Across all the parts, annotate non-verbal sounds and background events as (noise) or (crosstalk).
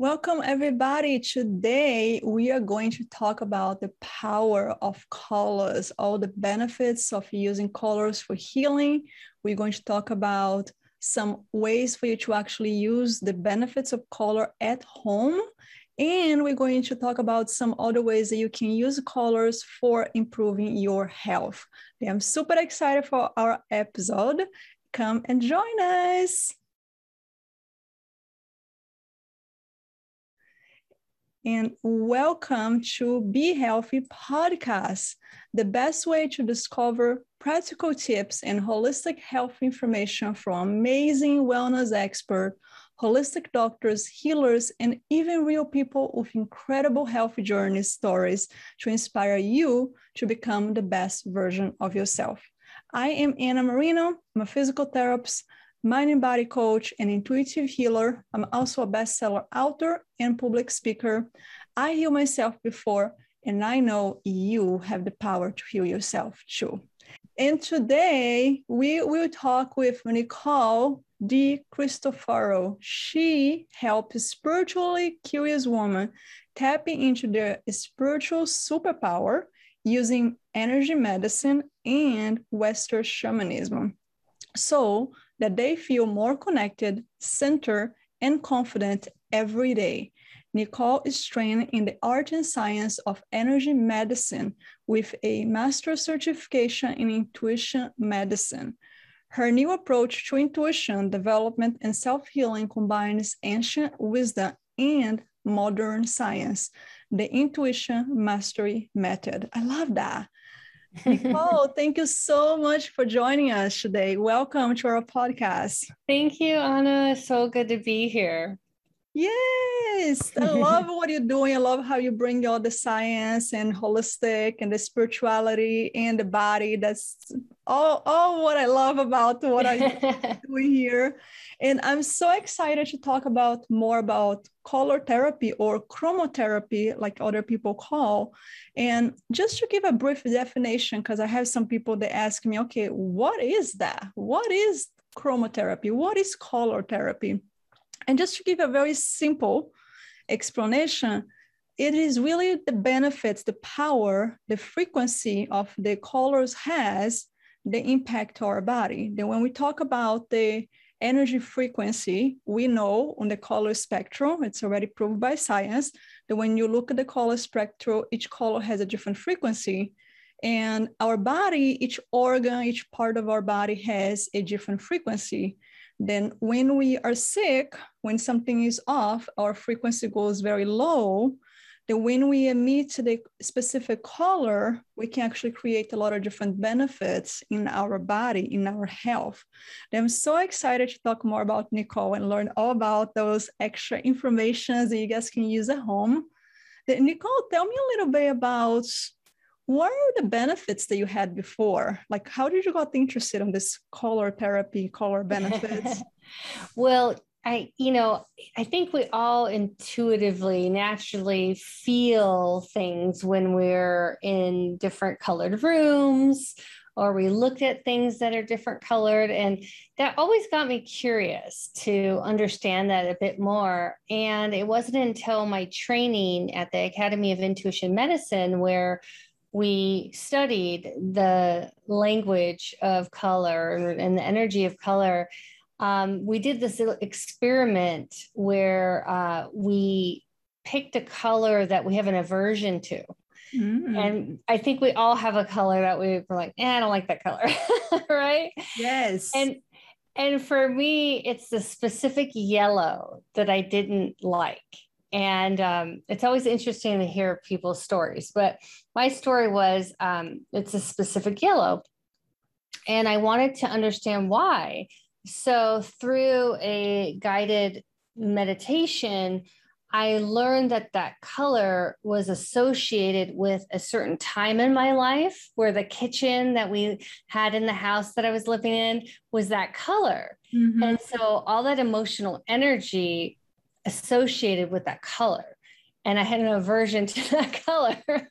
Welcome, everybody. Today, we are going to talk about the power of colors, all the benefits of using colors for healing. We're going to talk about some ways for you to actually use the benefits of color at home. And we're going to talk about some other ways that you can use colors for improving your health. I'm super excited for our episode. Come and join us. And welcome to Be Healthy Podcast, the best way to discover practical tips and holistic health information from amazing wellness experts, holistic doctors, healers, and even real people with incredible health journey stories to inspire you to become the best version of yourself. I am Anna Marino. I'm a physical therapist, mind and body coach, and intuitive healer. I'm also a bestseller author and public speaker. I heal myself before, and I know you have the power to heal yourself too. And today we will talk with Nicole Di Cristofaro. She helps spiritually curious women tapping into their spiritual superpower using energy medicine and Western shamanism. So that they feel more connected, centered, and confident every day. Nicole is trained in the art and science of energy medicine with a master's certification in intuition medicine. Her new approach to intuition development and self healing combines ancient wisdom and modern science, the intuition mastery method. I love that. Nicole, thank you so much for joining us today. Welcome to our podcast. Thank you, Anna. So good to be here. Yes, I love what you're doing. I love how you bring all the science and holistic and the spirituality and the body. That's all, all what I love about what I'm (laughs) doing here. And I'm so excited to talk about more about color therapy or chromotherapy, like other people call. And just to give a brief definition, because I have some people that ask me, okay, what is that? What is chromotherapy? What is color therapy? And just to give a very simple explanation, it is really the benefits, the power, the frequency of the colors has the impact to our body. Then when we talk about the energy frequency, we know on the color spectrum, it's already proved by science, that when you look at the color spectrum, each color has a different frequency. And our body, each organ, each part of our body has a different frequency. Then when we are sick, when something is off, our frequency goes very low. Then when we emit the specific color, we can actually create a lot of different benefits in our body, in our health. I'm so excited to talk more about Nicole and learn all about those extra informations that you guys can use at home. Nicole, tell me a little bit about what are the benefits that you had before? Like, how did you got interested in this color therapy, color benefits? (laughs) well, I, you know, I think we all intuitively, naturally feel things when we're in different colored rooms or we looked at things that are different colored. And that always got me curious to understand that a bit more. And it wasn't until my training at the Academy of Intuition Medicine where we studied the language of color and the energy of color. Um, we did this experiment where uh, we picked a color that we have an aversion to. Mm. And I think we all have a color that we were like, eh, I don't like that color, (laughs) right? Yes. And and for me, it's the specific yellow that I didn't like. And um, it's always interesting to hear people's stories. But my story was um, it's a specific yellow. And I wanted to understand why. So through a guided meditation, I learned that that color was associated with a certain time in my life where the kitchen that we had in the house that I was living in was that color. Mm-hmm. And so all that emotional energy associated with that color. And I had an aversion (laughs) to that color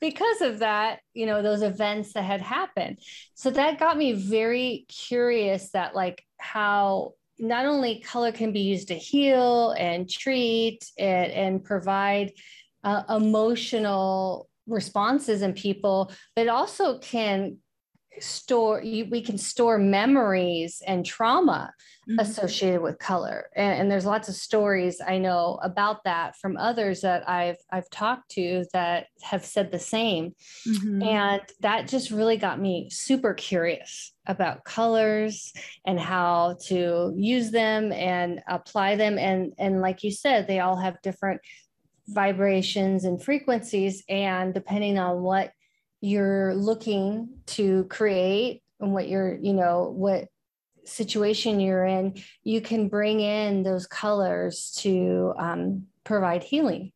because of that, you know, those events that had happened. So that got me very curious that, like, how not only color can be used to heal and treat and, and provide uh, emotional responses in people, but it also can store you, we can store memories and trauma mm-hmm. associated with color and, and, there's lots of stories i know about that from others that i've i've talked to that have said the same mm-hmm. and that just really got me super curious about colors and how to use them and apply them and and like you said they all have different vibrations and frequencies and depending on what you're looking to create and what you're, you know, what situation you're in, you can bring in those colors to um, provide healing.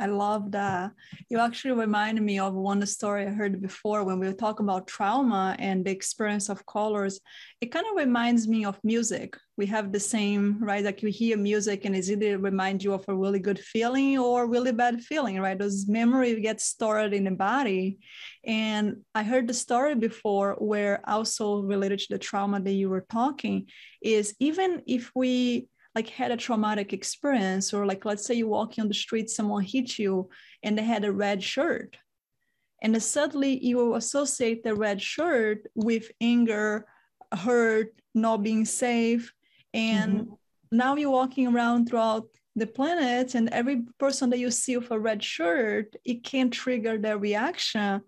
I love that. Uh, you actually reminded me of one story I heard before when we were talking about trauma and the experience of colors. It kind of reminds me of music. We have the same, right? Like you hear music and it's either remind you of a really good feeling or really bad feeling, right? Those memories get stored in the body. And I heard the story before where also related to the trauma that you were talking is even if we like had a traumatic experience or like let's say you're walking on the street someone hit you and they had a red shirt. And then suddenly you associate the red shirt with anger hurt not being safe. And mm-hmm. now you're walking around throughout the planet and every person that you see with a red shirt it can trigger their reaction.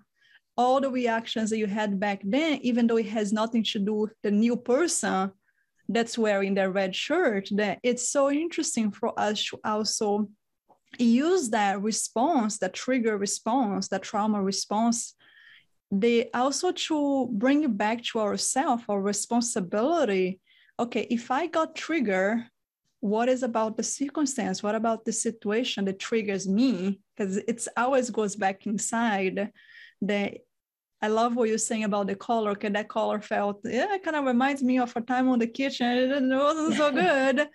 All the reactions that you had back then even though it has nothing to do with the new person that's wearing the red shirt that it's so interesting for us to also use that response that trigger response that trauma response. They also to bring it back to ourselves our responsibility. Okay if i got triggered what is about the circumstance? What about the situation that triggers me? Because it's always goes back inside. That I love what you're saying about the color. Okay, that color felt, yeah, it kind of reminds me of a time on the kitchen. It wasn't so good.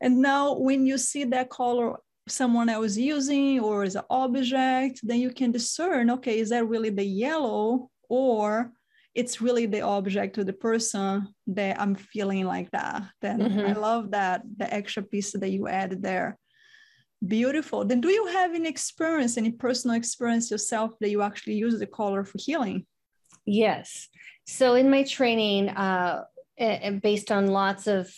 and now when you see that color someone else using or as an object, then you can discern, okay, is that really the yellow or it's really the object or the person that I'm feeling like that. Then mm-hmm. I love that, the extra piece that you added there. Beautiful. Then, do you have any experience, any personal experience yourself that you actually use the color for healing? Yes. So, in my training, uh, based on lots of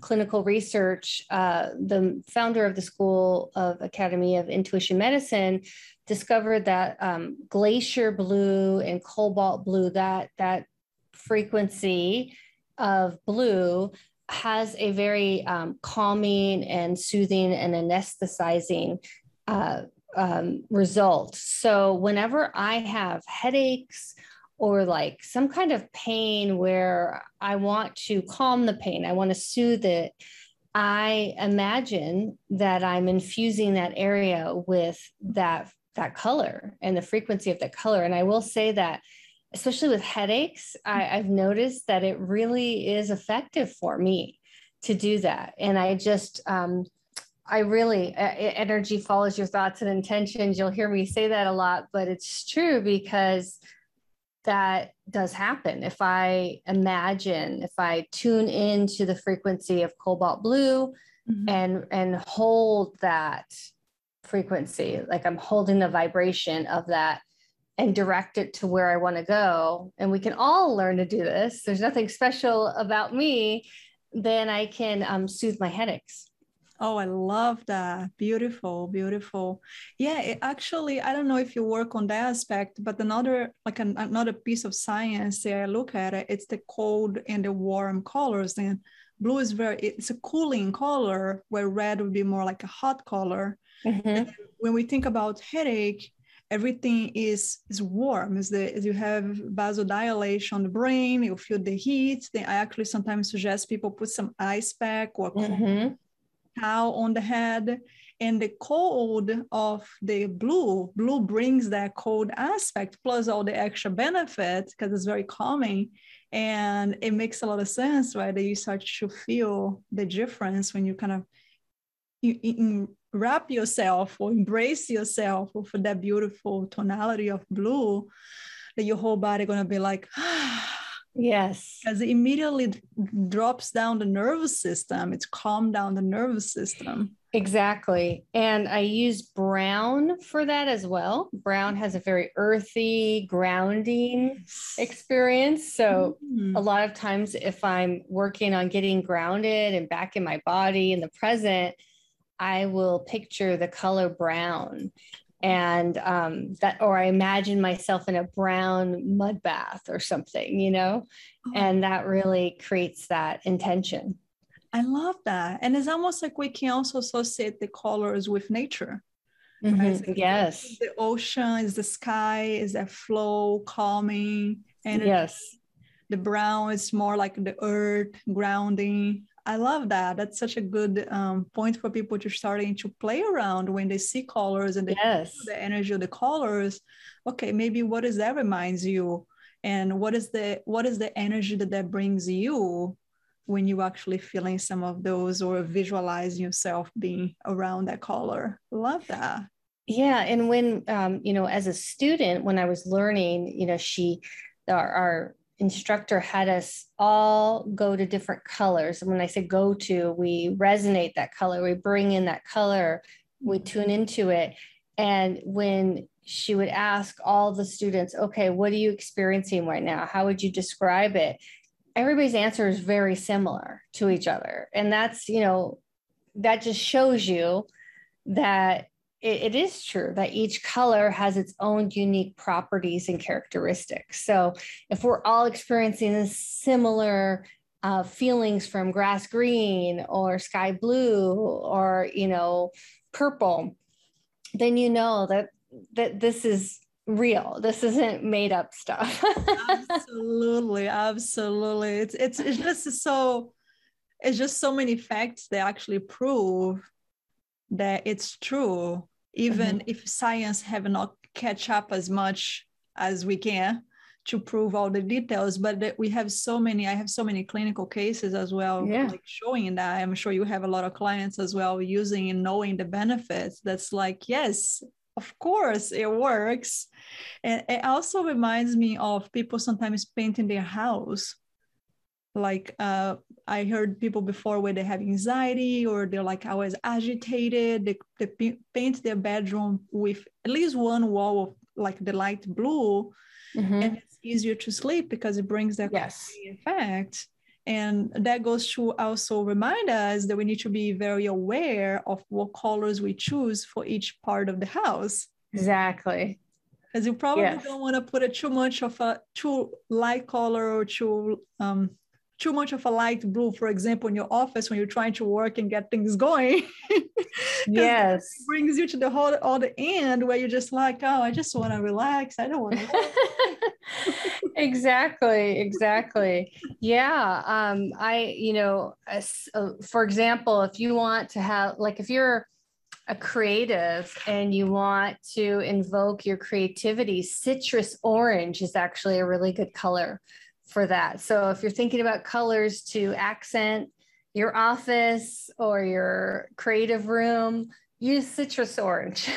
clinical research, uh, the founder of the School of Academy of Intuition Medicine discovered that um, glacier blue and cobalt blue, that that frequency of blue has a very um, calming and soothing and anesthetizing uh, um, result. So whenever I have headaches or like some kind of pain where I want to calm the pain, I want to soothe it, I imagine that I'm infusing that area with that that color and the frequency of the color. And I will say that especially with headaches, I, I've noticed that it really is effective for me to do that. And I just, um, I really, uh, energy follows your thoughts and intentions. You'll hear me say that a lot, but it's true because that does happen. If I imagine, if I tune into the frequency of cobalt blue mm-hmm. and and hold that frequency, like I'm holding the vibration of that and direct it to where I want to go. And we can all learn to do this. There's nothing special about me. Then I can um, soothe my headaches. Oh, I love that. Beautiful, beautiful. Yeah, it actually, I don't know if you work on that aspect, but another like an, another piece of science that I look at it, it's the cold and the warm colors. And blue is very it's a cooling color, where red would be more like a hot color. Mm-hmm. When we think about headache, everything is is warm. Is the you have vasodilation on the brain you feel the heat. Then i actually sometimes suggest people put some ice pack or mm-hmm. towel on the head. And the cold of the blue blue brings that cold aspect plus all the extra benefit because it's very calming. And it makes a lot of sense right that you start to feel the difference when you kind of you, you wrap yourself or embrace yourself for that beautiful tonality of blue that your whole body gonna be like (sighs) Yes. Because it immediately drops down the nervous system. It's calm down the nervous system. Exactly. And I use brown for that as well. Brown has a very earthy, grounding experience. So, mm-hmm. a lot of times, if I'm working on getting grounded and back in my body in the present, I will picture the color brown and um, that or i imagine myself in a brown mud bath or something you know? Oh. and that really creates that intention. I love that. And it's almost like we can also associate the colors with nature mm-hmm. right? yes. the ocean is the sky is that flow calming and yes. The brown is more like the earth grounding I love that. That's such a good um, point for people to starting to play around when they see colors and they yes. the energy of the colors. Okay, maybe what is that reminds you, and what is the what is the energy that that brings you when you actually feeling some of those or visualizing yourself being around that color. Love that. Yeah, and when um, you know, as a student, when I was learning, you know, she our, our instructor had us all go to different colors. And when I say go to, we resonate that color, we bring in that color, we mm-hmm. tune into it. And when she would ask all the students, okay, what are you experiencing right now? How would you describe it? Everybody's answer is very similar to each other. And that's, you know, that just shows you that it, it is true that each color has its own unique properties and characteristics. So if we're all experiencing similar uh, feelings from grass green or sky blue or you know purple, then you know that that this is real. This isn't made up stuff. (laughs) absolutely, absolutely. It's it's it's just so it's just so many facts that actually prove that it's true even mm-hmm. if science have not catch up as much as we can to prove all the details but we have so many i have so many clinical cases as well yeah. like showing that i'm sure you have a lot of clients as well using and knowing the benefits that's like yes of course it works and it also reminds me of people sometimes painting their house like uh, i heard people before where they have anxiety or they're like always agitated they, they paint their bedroom with at least one wall of like the light blue mm-hmm. and it's easier to sleep because it brings that yes. effect and that goes to also remind us that we need to be very aware of what colors we choose for each part of the house exactly because you probably yes. don't want to put a too much of a too light color or too um, too much of a light blue, for example, in your office when you're trying to work and get things going. (laughs) yes. brings you to the whole or the end where you're just like, oh, I just want to relax. I don't want to (laughs) exactly, exactly. Yeah. Um, I, you know, as, uh, for example, if you want to have like if you're a creative and you want to invoke your creativity, citrus orange is actually a really good color for that. So if you're thinking about colors to accent your office or your creative room, use citrus orange.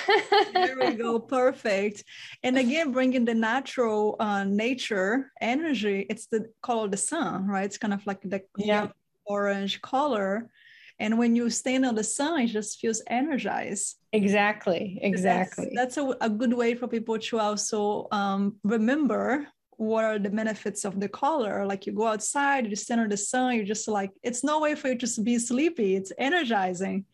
there we go. (laughs) Perfect. And again, bringing the natural uh, nature energy, it's the color of the sun, right? It's kind of like the yeah. orange color. And when you stand on the sun, it just feels energized. Exactly. Exactly. That's, that's a, a, good way for people to also um, remember what are the benefits of the color? Like you go outside you stand under the sun you're just like it's no way for you to be sleepy it's energizing.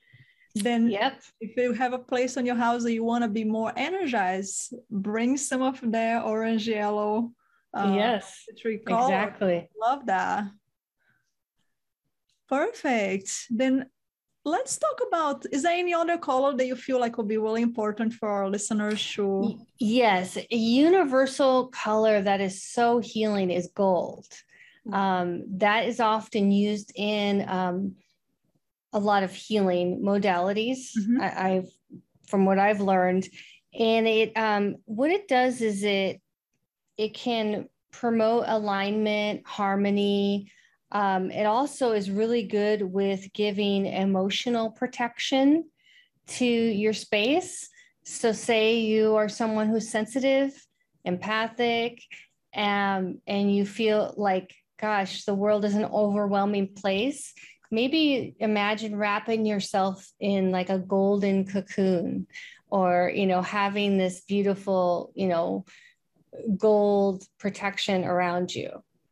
Then yep. if you have a place on your house that you want to be more energized bring some of that orange yellow uh, yes exactly. Love that. Perfect. Then let's talk about is there any other color that you feel like would be really important for our listeners to yes a universal color that is so healing is gold mm-hmm. um, that is often used in um, a lot of healing modalities mm-hmm. I, have from what i've learned and it um, what it does is it it can promote alignment harmony um, it also is really good with giving emotional protection to your space. So, say you are someone who's sensitive, empathic, um, and you feel like, gosh, the world is an overwhelming place, maybe imagine wrapping yourself in like a golden cocoon or, you know, having this beautiful, you know, gold protection around you.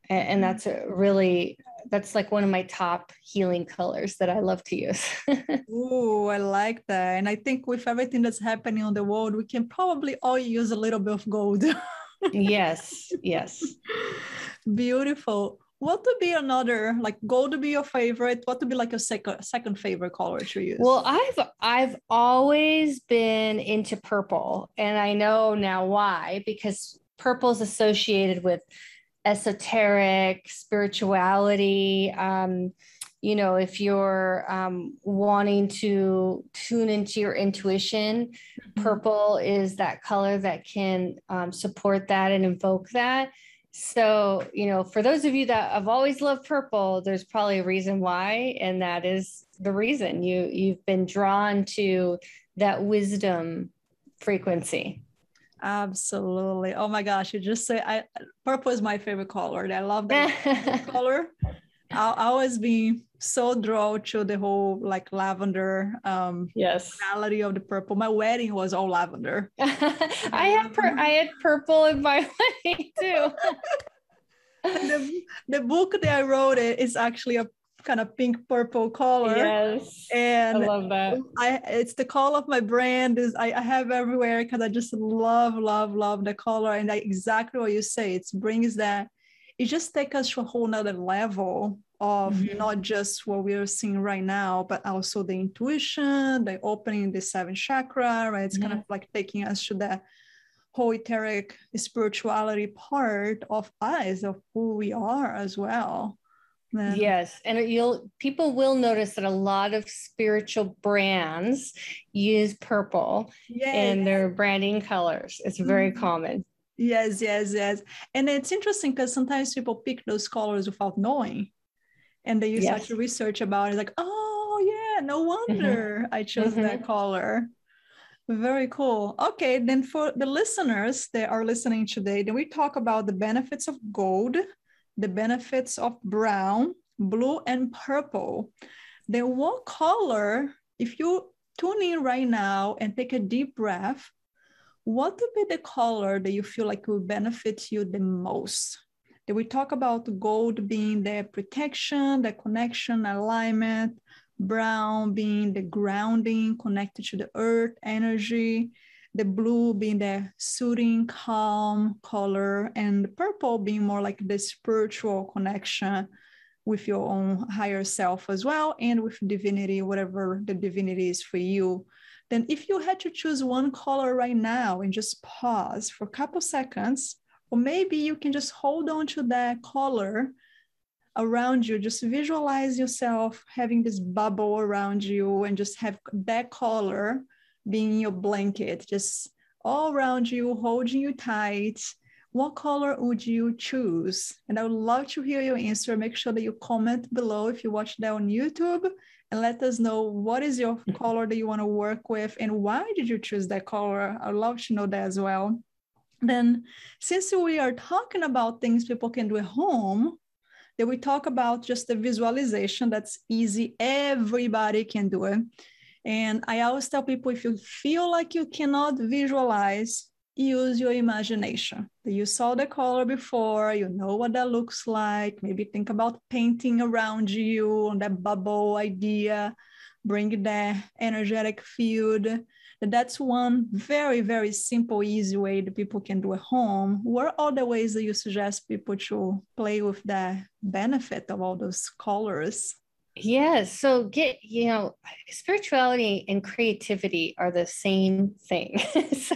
And, and mm-hmm. that's a really that's like one of my top healing colors that I love to use. (laughs) oh, I like that. And I think with everything that's happening on the world, we can probably all use a little bit of gold. (laughs) yes, yes. Beautiful. What would be another like gold to be your favorite? What would be like your second second favorite color to use? Well, I've I've always been into purple, and I know now why because purple is associated with esoteric spirituality um, you know if you're um, wanting to tune into your intuition mm-hmm. purple is that color that can um, support that and invoke that. So you know for those of you that have always loved purple there's probably a reason why and that is the reason. You you've been drawn to that wisdom frequency Absolutely. Oh my gosh, you just say I purple is my favorite color. I love that (laughs) color. I'll always be so drawn to the whole like lavender um yes quality of the purple. My wedding was all lavender. (laughs) I had pur- I had purple in my (laughs) wedding too. the, the book that I wrote it is actually a kind of pink purple color. Yes. And I love that. I it's the color of my brand is I, I have everywhere because I just love, love, love the color. And I, exactly what you say. It brings that it just takes us to a whole nother level of mm-hmm. not just what we're seeing right now, but also the intuition, the opening the seven chakra, right? It's kind of like taking us to that whole etheric spirituality part of us, of who we are as well. Yeah. Yes, and you'll people will notice that a lot of spiritual brands use purple in their branding colors. It's very mm-hmm. common. Yes, yes, yes. And it's interesting because sometimes people pick those colors without knowing. And they use yes. such research about it, like, oh yeah, no mm-hmm. wonder mm-hmm. I chose mm-hmm. that color. Very cool. Okay, then for the listeners that are listening today, then we talk about the benefits of gold the benefits of brown, blue, and purple. Then what color, if you tune in right now and take a deep breath, what would be the color that you feel like will benefit you the most? Did we talk about gold being the protection, the connection, alignment, brown being the grounding, connected to the earth energy, the blue being the soothing, calm color, and purple being more like the spiritual connection with your own higher self as well, and with divinity, whatever the divinity is for you. Then, if you had to choose one color right now and just pause for a couple seconds, or maybe you can just hold on to that color around you just visualize yourself having this bubble around you and just have that color being your blanket, just all around you, holding you tight. What color would you choose? And I would love to hear your answer. Make sure that you comment below if you watch that on YouTube and let us know what is your mm-hmm. color that you want to work with and why did you choose that color? I'd love to know that as well. Then, since we are talking about things people can do at home, then we talk about just the visualization that's easy. Everybody can do it. And I always tell people if you feel like you cannot visualize, use your imagination. You saw the color before, you know what that looks like. Maybe think about painting around you on that bubble idea, bring that energetic field. That's one very, very simple, easy way that people can do at home. What are the ways that you suggest people to play with the benefit of all those colors? Yeah. So get, you know, spirituality and creativity are the same thing. (laughs) so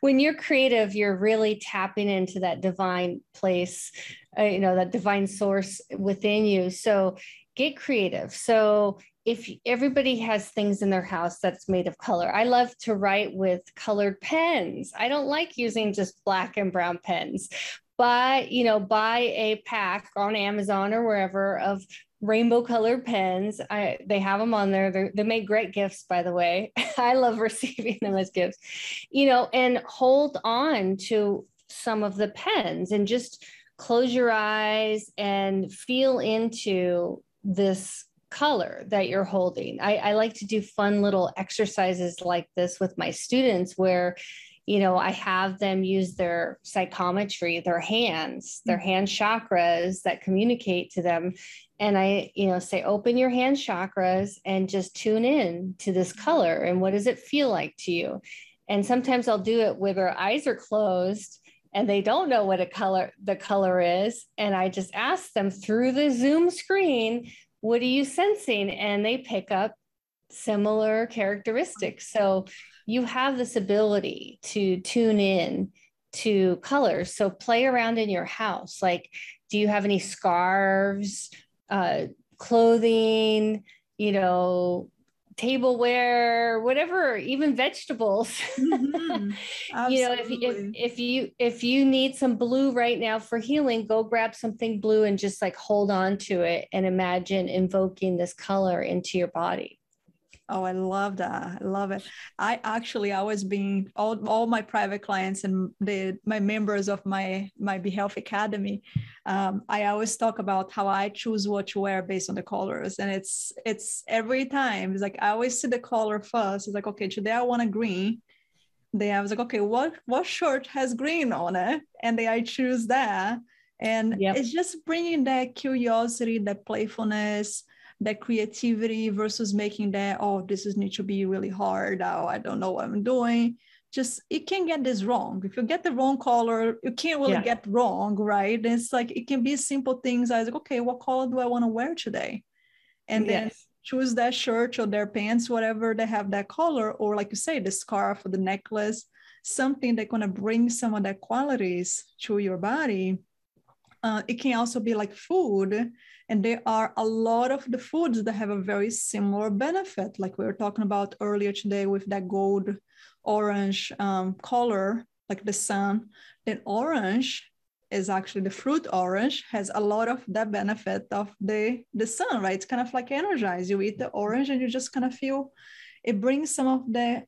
when you're creative, you're really tapping into that divine place, uh, you know, that divine source within you. So get creative. So if everybody has things in their house that's made of color, I love to write with colored pens. I don't like using just black and brown pens buy you know buy a pack on amazon or wherever of rainbow colored pens. I they have them on there. They're, they make great gifts, by the way. (laughs) I love (laughs) receiving them as gifts. You know, and hold on to some of the pens and just close your eyes and feel into this color that you're holding. I, I like to do fun little exercises like this with my students where you know, I have them use their psychometry, their hands, their mm-hmm. hand chakras that communicate to them. And I, you know, say, open your hand chakras and just tune in to this mm-hmm. color. And what does it feel like to you? And sometimes I'll do it with their eyes are closed and they don't know what a color the color is. And I just ask them through the Zoom screen, what are you sensing? And they pick up similar characteristics. So you have this ability to tune in to colors. So play around in your house. Like, do you have any scarves, uh, clothing, you know, tableware, whatever, even vegetables. Mm-hmm. (laughs) you know, if, if if you if you need some blue right now for healing, go grab something blue and just like hold on to it and imagine invoking this color into your body. Oh, I love that. I love it. I actually I was being all, all my private clients and the my members of my my Be Health Academy. Um, I always talk about how I choose what to wear based on the colors, and it's it's every time. It's like I always see the color first. It's like okay, today I want a green. Then I was like, okay, what what shirt has green on it? And then I choose that, and yep. it's just bringing that curiosity, that playfulness that creativity versus making that oh this is need to be really hard oh i don't know what i'm doing. Just you can get this wrong. If you get the wrong color you can't really yeah. get wrong right? And it's like it can be simple things I was like okay what color do i want to wear today? And yes. then choose that shirt or their pants whatever they have that color or like you say the scarf or the necklace something that's going to bring some of that qualities to your body uh, it can also be like food and there are a lot of the foods that have a very similar benefit, like we were talking about earlier today with that gold orange um, color, like the sun. Then orange is actually the fruit orange has a lot of that benefit of the the sun, right? It's kind of like energize. You eat the orange and you just kind of feel it brings some of the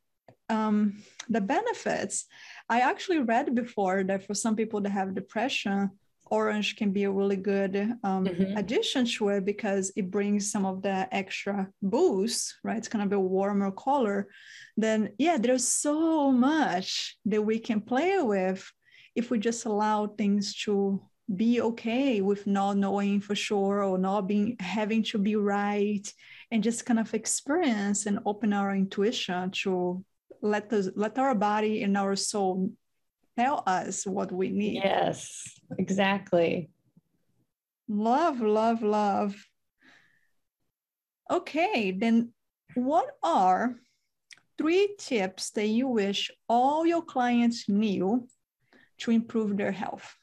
um, the benefits. I actually read before that for some people that have depression, orange can be a really good um, mm-hmm. addition to it because it brings some of the extra boost, right? It's kind of a warmer color. Then, yeah, there's so much that we can play with if we just allow things to be okay with not knowing for sure or not being having to be right and just kind of experience and open our intuition to let us let our body and our soul tell us what we need. Yes, exactly. Love, love, love. Okay, then what are three tips that you wish all your clients knew to improve their health?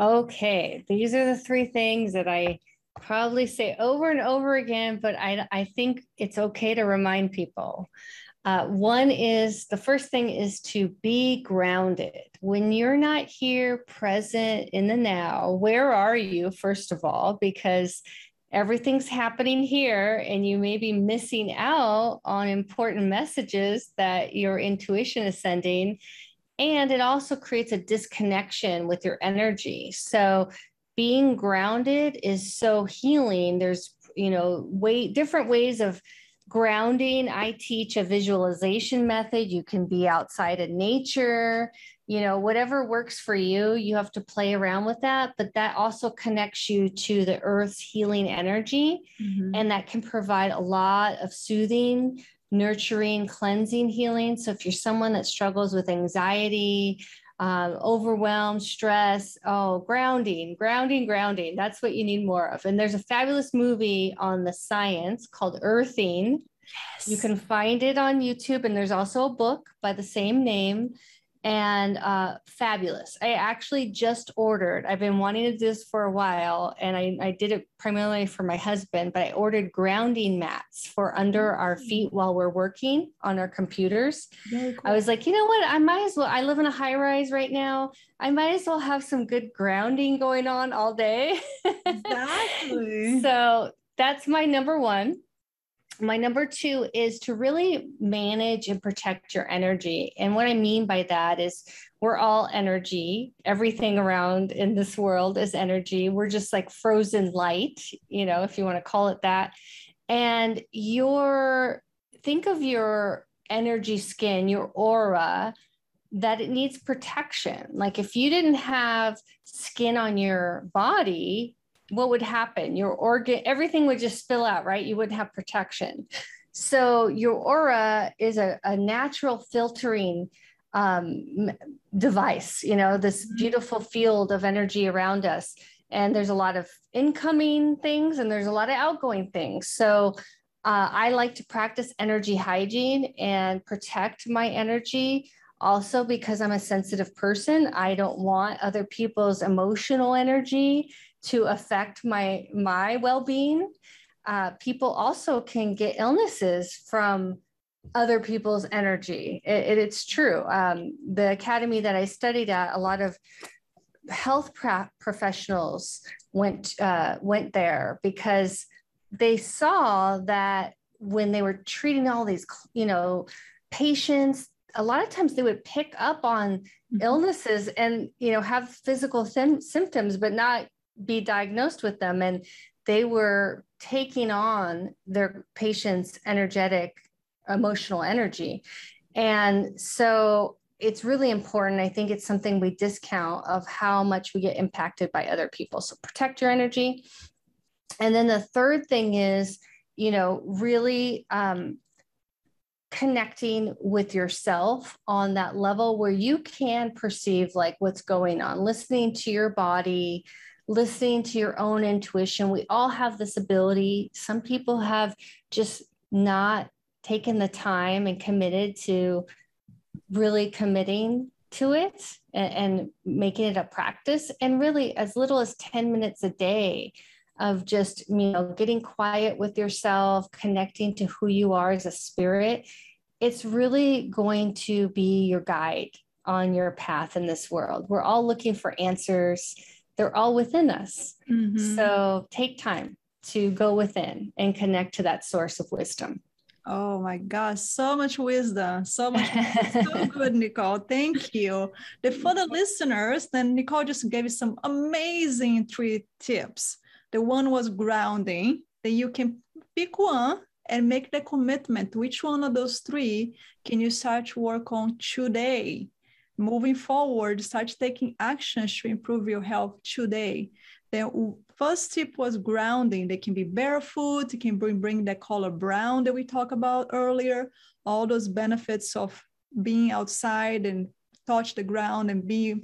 Okay, these are the three things that I probably say over and over again, but I, I think it's okay to remind people. Uh, one is the first thing is to be grounded. When you're not here present in the now, where are you, first of all? Because everything's happening here and you may be missing out on important messages that your intuition is sending. And it also creates a disconnection with your energy. So being grounded is so healing. There's, you know, way different ways of grounding. I teach a visualization method. You can be outside in nature you know whatever works for you you have to play around with that but that also connects you to the earth's healing energy. Mm-hmm. and that can provide a lot of soothing nurturing cleansing healing. So if you're someone that struggles with anxiety um, overwhelm, stress. Oh, grounding, grounding, grounding. That's what you need more of. And there's a fabulous movie on the science called Earthing. Yes. You can find it on YouTube, and there's also a book by the same name and uh, fabulous. I actually just ordered, I've been wanting to do this for a while, and I, I did it primarily for my husband, but I ordered grounding mats for under our mm. feet while we're working on our computers. Cool. I was like, you know what? I might as well, I live in a high rise right now. I might as well have some good grounding going on all day. (laughs) Exactly. so that's my number one. My number two is to really manage and protect your energy. And what I mean by that is we're all energy. Everything around in this world is energy. We're just like frozen light, you know, if you want to call it that. And your think of your energy skin, your aura, that it needs protection. Like if you didn't have skin on your body, what would happen? Your organ, everything would just spill out, right? You wouldn't have protection. So your aura is a, a natural filtering um, device, you know, this mm-hmm. beautiful field of energy around us. And there's a lot of incoming things and there's a lot of outgoing things. So uh, I like to practice energy hygiene and protect my energy. Also, because I'm a sensitive person, I don't want other people's emotional energy to affect my my well-being. Uh, people also can get illnesses from other people's energy. It, it, it's true. Um, the academy that I studied at, a lot of health professionals went uh, went there because they saw that when they were treating all these, you know, patients, a lot of times they would pick up on mm-hmm. illnesses and you know have physical symptoms, but not be diagnosed with them and they were taking on their patient's energetic emotional energy. And so it's really important i think it's something we discount of how much we get impacted by other people. So protect your energy. And then the third thing is you know really um, connecting with yourself on that level where you can perceive like what's going on listening to your body listening to your own intuition. We all have this ability. Some people have just not taken the time and committed to really committing to it and, and making it a practice. And really, as little as 10 minutes a day of just you know getting quiet with yourself connecting to who you are as a spirit it's really going to be your guide on your path in this world we're all looking for answers they're all within us. Mm-hmm. So take time to go within and connect to that source of wisdom. Oh my gosh, so much wisdom. So much so (laughs) good, Nicole. Thank you. The, for the listeners, then Nicole just gave you some amazing three tips. The one was grounding. Then you can pick one and make the commitment. Which one of those three can you start to work on today? Moving forward, start taking actions to improve your health today. The first tip was grounding. They can be barefoot, it can bring, bring that color brown that we talked about earlier, all those benefits of being outside and touch the ground and be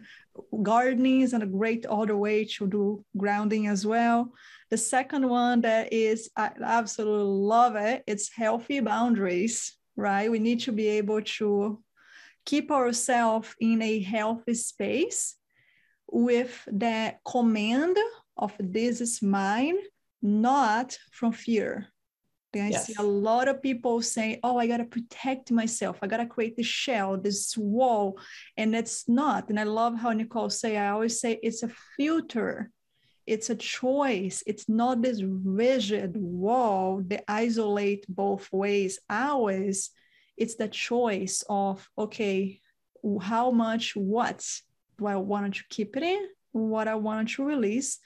gardening is a great other way to do grounding as well. The second one that is, I absolutely love it, it's healthy boundaries, right? We need to be able to keep ourselves in a healthy space with the command of this is mine, not from fear. I yes. see a lot of people saying, Oh, I got to protect myself. I got to create this shell, this wall. And it's not. And I love how Nicole say, I always say it's a filter. It's a choice. It's not this rigid wall that isolate both ways. Always it's the choice of okay how much what do i want to keep it in what i want to release?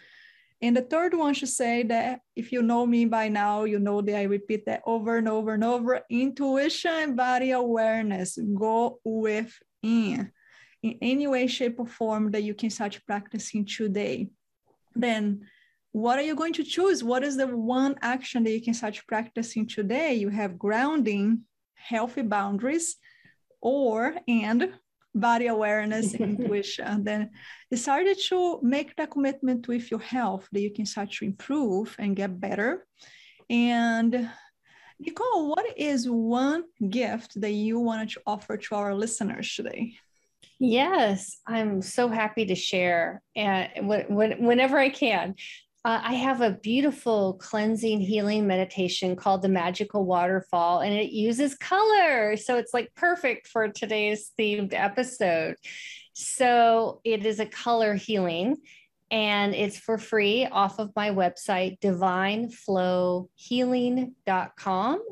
And the third one should say that if you know me by now you know that i repeat that over and over and over intuition and body awareness go within. In any way shape or form that you can start practicing today. Then what are you going to choose? What is the one action that you can start practicing today? You have grounding healthy boundaries or and body awareness and (laughs) intuition. Then decided to make that commitment with your health that you can start to improve and get better. And nicole what is one gift that you wanted to offer to our listeners today? Yes, I'm so happy to share and whenever I can. Uh, I have a beautiful cleansing healing meditation called the Magical Waterfall, and it uses color. So it's like perfect for today's themed episode. So it is a color healing. and it's for free off of my website, divineflowhealing.com.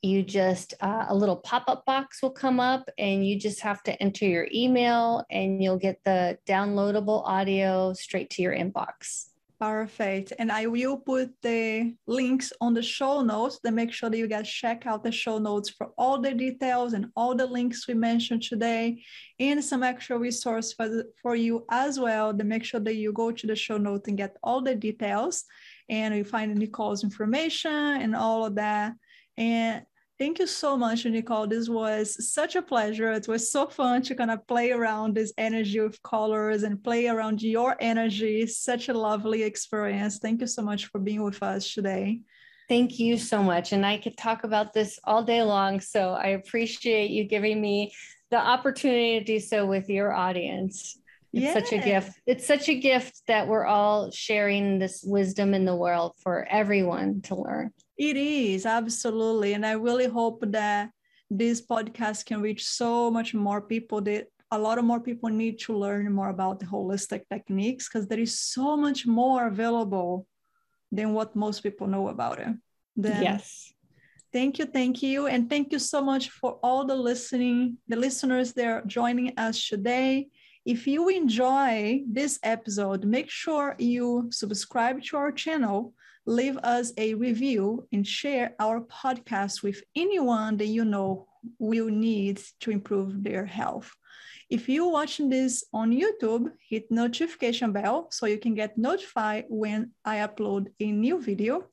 You just, uh, a little pop up box will come up, and you just have to enter your email, and you'll get the downloadable audio straight to your inbox. Perfect. And I will put the links on the show notes to make sure that you guys check out the show notes for all the details and all the links we mentioned today and some extra resource for, for you as well to make sure that you go to the show notes and get all the details and you find Nicole's information and all of that. And Thank you so much, Nicole. This was such a pleasure. It was so fun to kind of play around this energy of colors and play around your energy. Such a lovely experience. Thank you so much for being with us today. Thank you so much. And I could talk about this all day long. So I appreciate you giving me the opportunity to do so with your audience. It's yeah. such a gift. It's such a gift that we're all sharing this wisdom in the world for everyone to learn. It is, absolutely. And I really hope that this podcast can reach so much more people that a lot of more people need to learn more about the holistic techniques because there is so much more available than what most people know about it. Then yes. Thank you, thank you. And thank you so much for all the listening, the listeners that are joining us today. If you enjoy this episode, make sure you subscribe to our channel leave us a review and share our podcast with anyone that you know will need to improve their health. If you're watching this on YouTube, hit notification bell so you can get notified when I upload a new video.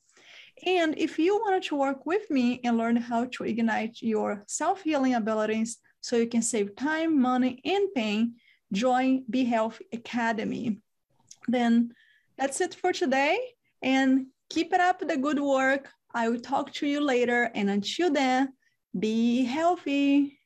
And if you want to work with me and learn how to ignite your self-healing abilities so you can save time, money, and pain, join Be Health Academy. Then that's it for today. And Keep it up the good work. I will talk to you later. And until then, be healthy.